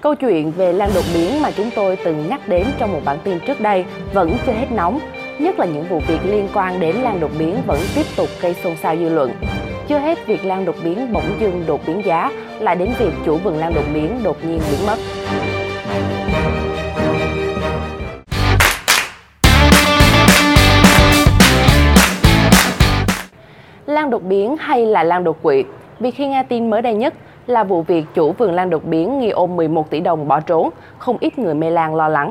Câu chuyện về lan đột biến mà chúng tôi từng nhắc đến trong một bản tin trước đây vẫn chưa hết nóng, nhất là những vụ việc liên quan đến lan đột biến vẫn tiếp tục gây xôn xao dư luận. Chưa hết việc lan đột biến bỗng dưng đột biến giá, lại đến việc chủ vườn lan đột biến đột nhiên biến mất. Lan đột biến hay là lan đột quỵ? Vì khi nghe tin mới đây nhất là vụ việc chủ vườn lan đột biến nghi ôm 11 tỷ đồng bỏ trốn, không ít người mê lan lo lắng.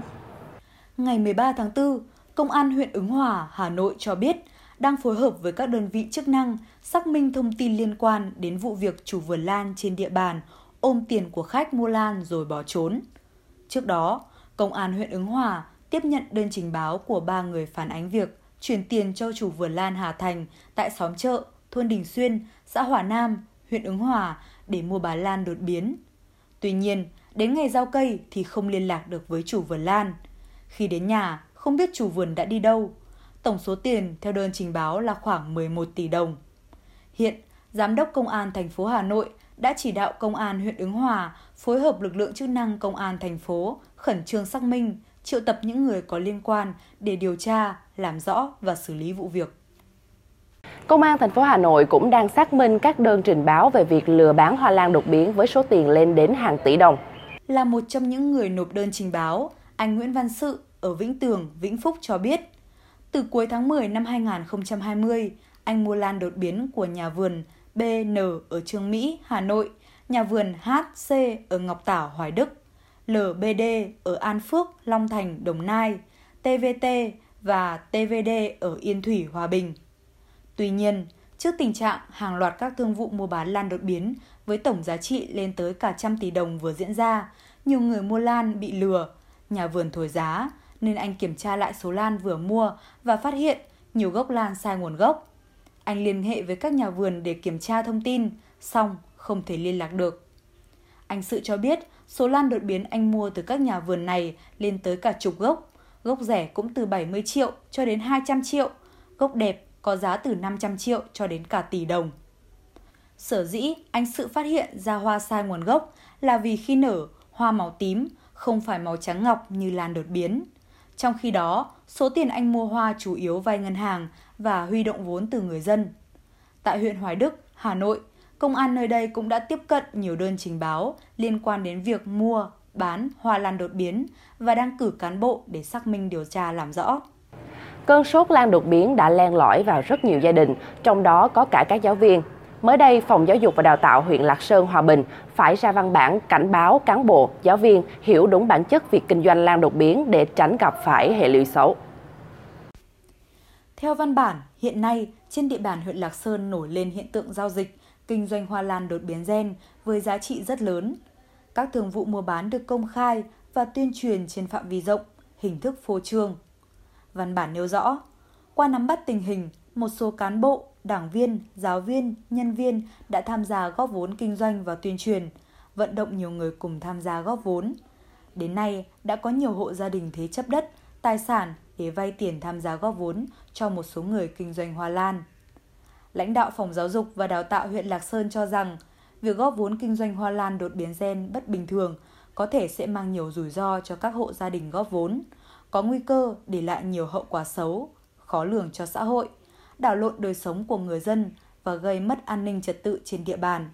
Ngày 13 tháng 4, Công an huyện Ứng Hòa, Hà Nội cho biết đang phối hợp với các đơn vị chức năng xác minh thông tin liên quan đến vụ việc chủ vườn lan trên địa bàn ôm tiền của khách mua lan rồi bỏ trốn. Trước đó, Công an huyện Ứng Hòa tiếp nhận đơn trình báo của ba người phản ánh việc chuyển tiền cho chủ vườn lan Hà Thành tại xóm chợ, thôn Đình Xuyên, xã Hòa Nam, huyện Ứng Hòa để mua bà lan đột biến. Tuy nhiên, đến ngày giao cây thì không liên lạc được với chủ vườn lan. Khi đến nhà, không biết chủ vườn đã đi đâu. Tổng số tiền theo đơn trình báo là khoảng 11 tỷ đồng. Hiện, Giám đốc Công an thành phố Hà Nội đã chỉ đạo Công an huyện Ứng Hòa phối hợp lực lượng chức năng Công an thành phố khẩn trương xác minh, triệu tập những người có liên quan để điều tra, làm rõ và xử lý vụ việc. Công an thành phố Hà Nội cũng đang xác minh các đơn trình báo về việc lừa bán hoa lan đột biến với số tiền lên đến hàng tỷ đồng. Là một trong những người nộp đơn trình báo, anh Nguyễn Văn Sự ở Vĩnh Tường, Vĩnh Phúc cho biết, từ cuối tháng 10 năm 2020, anh mua lan đột biến của nhà vườn BN ở Trương Mỹ, Hà Nội, nhà vườn HC ở Ngọc Tảo, Hoài Đức, LBD ở An Phước, Long Thành, Đồng Nai, TVT và TVD ở Yên Thủy, Hòa Bình. Tuy nhiên, trước tình trạng hàng loạt các thương vụ mua bán lan đột biến với tổng giá trị lên tới cả trăm tỷ đồng vừa diễn ra, nhiều người mua lan bị lừa, nhà vườn thổi giá, nên anh kiểm tra lại số lan vừa mua và phát hiện nhiều gốc lan sai nguồn gốc. Anh liên hệ với các nhà vườn để kiểm tra thông tin, xong không thể liên lạc được. Anh Sự cho biết số lan đột biến anh mua từ các nhà vườn này lên tới cả chục gốc. Gốc rẻ cũng từ 70 triệu cho đến 200 triệu, gốc đẹp có giá từ 500 triệu cho đến cả tỷ đồng. Sở dĩ anh Sự phát hiện ra hoa sai nguồn gốc là vì khi nở, hoa màu tím, không phải màu trắng ngọc như lan đột biến. Trong khi đó, số tiền anh mua hoa chủ yếu vay ngân hàng và huy động vốn từ người dân. Tại huyện Hoài Đức, Hà Nội, công an nơi đây cũng đã tiếp cận nhiều đơn trình báo liên quan đến việc mua, bán hoa lan đột biến và đang cử cán bộ để xác minh điều tra làm rõ. Cơn sốt lan đột biến đã len lỏi vào rất nhiều gia đình, trong đó có cả các giáo viên. Mới đây, Phòng Giáo dục và Đào tạo huyện Lạc Sơn, Hòa Bình phải ra văn bản cảnh báo cán bộ, giáo viên hiểu đúng bản chất việc kinh doanh lan đột biến để tránh gặp phải hệ lụy xấu. Theo văn bản, hiện nay trên địa bàn huyện Lạc Sơn nổi lên hiện tượng giao dịch, kinh doanh hoa lan đột biến gen với giá trị rất lớn. Các thường vụ mua bán được công khai và tuyên truyền trên phạm vi rộng, hình thức phô trương. Văn bản nêu rõ, qua nắm bắt tình hình, một số cán bộ, đảng viên, giáo viên, nhân viên đã tham gia góp vốn kinh doanh và tuyên truyền, vận động nhiều người cùng tham gia góp vốn. Đến nay, đã có nhiều hộ gia đình thế chấp đất, tài sản để vay tiền tham gia góp vốn cho một số người kinh doanh hoa lan. Lãnh đạo Phòng Giáo dục và Đào tạo huyện Lạc Sơn cho rằng, việc góp vốn kinh doanh hoa lan đột biến gen bất bình thường có thể sẽ mang nhiều rủi ro cho các hộ gia đình góp vốn, có nguy cơ để lại nhiều hậu quả xấu, khó lường cho xã hội đảo lộn đời sống của người dân và gây mất an ninh trật tự trên địa bàn.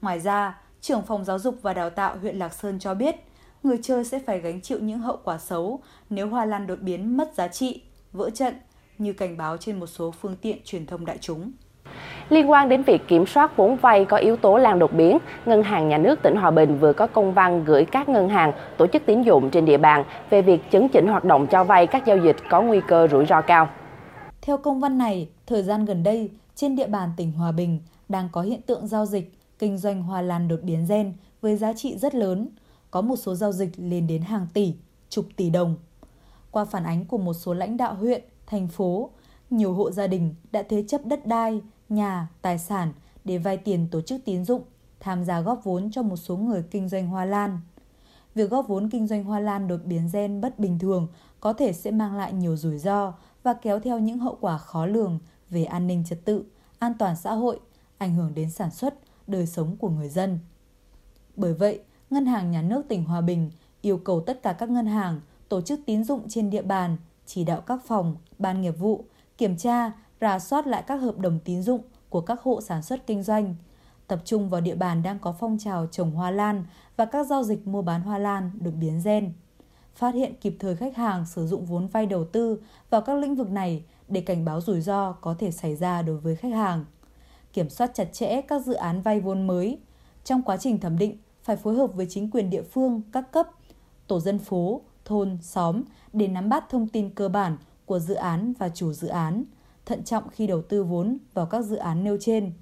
Ngoài ra, trưởng phòng giáo dục và đào tạo huyện Lạc Sơn cho biết, người chơi sẽ phải gánh chịu những hậu quả xấu nếu hoa lan đột biến mất giá trị, vỡ trận như cảnh báo trên một số phương tiện truyền thông đại chúng. Liên quan đến việc kiểm soát vốn vay có yếu tố lan đột biến, Ngân hàng Nhà nước tỉnh Hòa Bình vừa có công văn gửi các ngân hàng, tổ chức tín dụng trên địa bàn về việc chấn chỉnh hoạt động cho vay các giao dịch có nguy cơ rủi ro cao. Theo công văn này, thời gian gần đây, trên địa bàn tỉnh Hòa Bình đang có hiện tượng giao dịch, kinh doanh hoa lan đột biến gen với giá trị rất lớn, có một số giao dịch lên đến hàng tỷ, chục tỷ đồng. Qua phản ánh của một số lãnh đạo huyện, thành phố, nhiều hộ gia đình đã thế chấp đất đai, nhà, tài sản để vay tiền tổ chức tín dụng, tham gia góp vốn cho một số người kinh doanh hoa lan. Việc góp vốn kinh doanh hoa lan đột biến gen bất bình thường có thể sẽ mang lại nhiều rủi ro và kéo theo những hậu quả khó lường về an ninh trật tự, an toàn xã hội, ảnh hưởng đến sản xuất, đời sống của người dân. Bởi vậy, Ngân hàng Nhà nước tỉnh Hòa Bình yêu cầu tất cả các ngân hàng, tổ chức tín dụng trên địa bàn chỉ đạo các phòng, ban nghiệp vụ kiểm tra, rà soát lại các hợp đồng tín dụng của các hộ sản xuất kinh doanh, tập trung vào địa bàn đang có phong trào trồng hoa lan và các giao dịch mua bán hoa lan được biến gen. Phát hiện kịp thời khách hàng sử dụng vốn vay đầu tư vào các lĩnh vực này để cảnh báo rủi ro có thể xảy ra đối với khách hàng. Kiểm soát chặt chẽ các dự án vay vốn mới. Trong quá trình thẩm định, phải phối hợp với chính quyền địa phương, các cấp, tổ dân phố, thôn, xóm để nắm bắt thông tin cơ bản của dự án và chủ dự án, thận trọng khi đầu tư vốn vào các dự án nêu trên.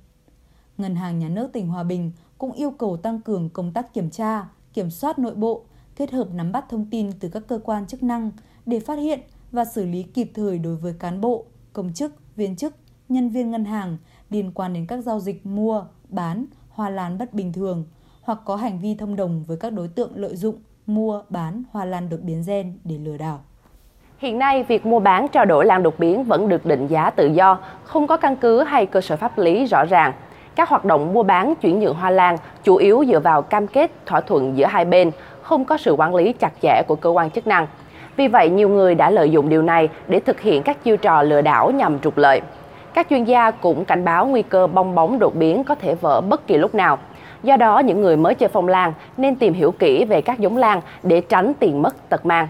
Ngân hàng Nhà nước tỉnh Hòa Bình cũng yêu cầu tăng cường công tác kiểm tra, kiểm soát nội bộ, kết hợp nắm bắt thông tin từ các cơ quan chức năng để phát hiện và xử lý kịp thời đối với cán bộ, công chức, viên chức, nhân viên ngân hàng liên quan đến các giao dịch mua, bán, hoa lan bất bình thường hoặc có hành vi thông đồng với các đối tượng lợi dụng mua, bán hoa lan đột biến gen để lừa đảo. Hiện nay, việc mua bán trao đổi lan đột biến vẫn được định giá tự do, không có căn cứ hay cơ sở pháp lý rõ ràng. Các hoạt động mua bán chuyển nhượng hoa lan chủ yếu dựa vào cam kết thỏa thuận giữa hai bên, không có sự quản lý chặt chẽ của cơ quan chức năng. Vì vậy, nhiều người đã lợi dụng điều này để thực hiện các chiêu trò lừa đảo nhằm trục lợi. Các chuyên gia cũng cảnh báo nguy cơ bong bóng đột biến có thể vỡ bất kỳ lúc nào. Do đó, những người mới chơi phong lan nên tìm hiểu kỹ về các giống lan để tránh tiền mất tật mang.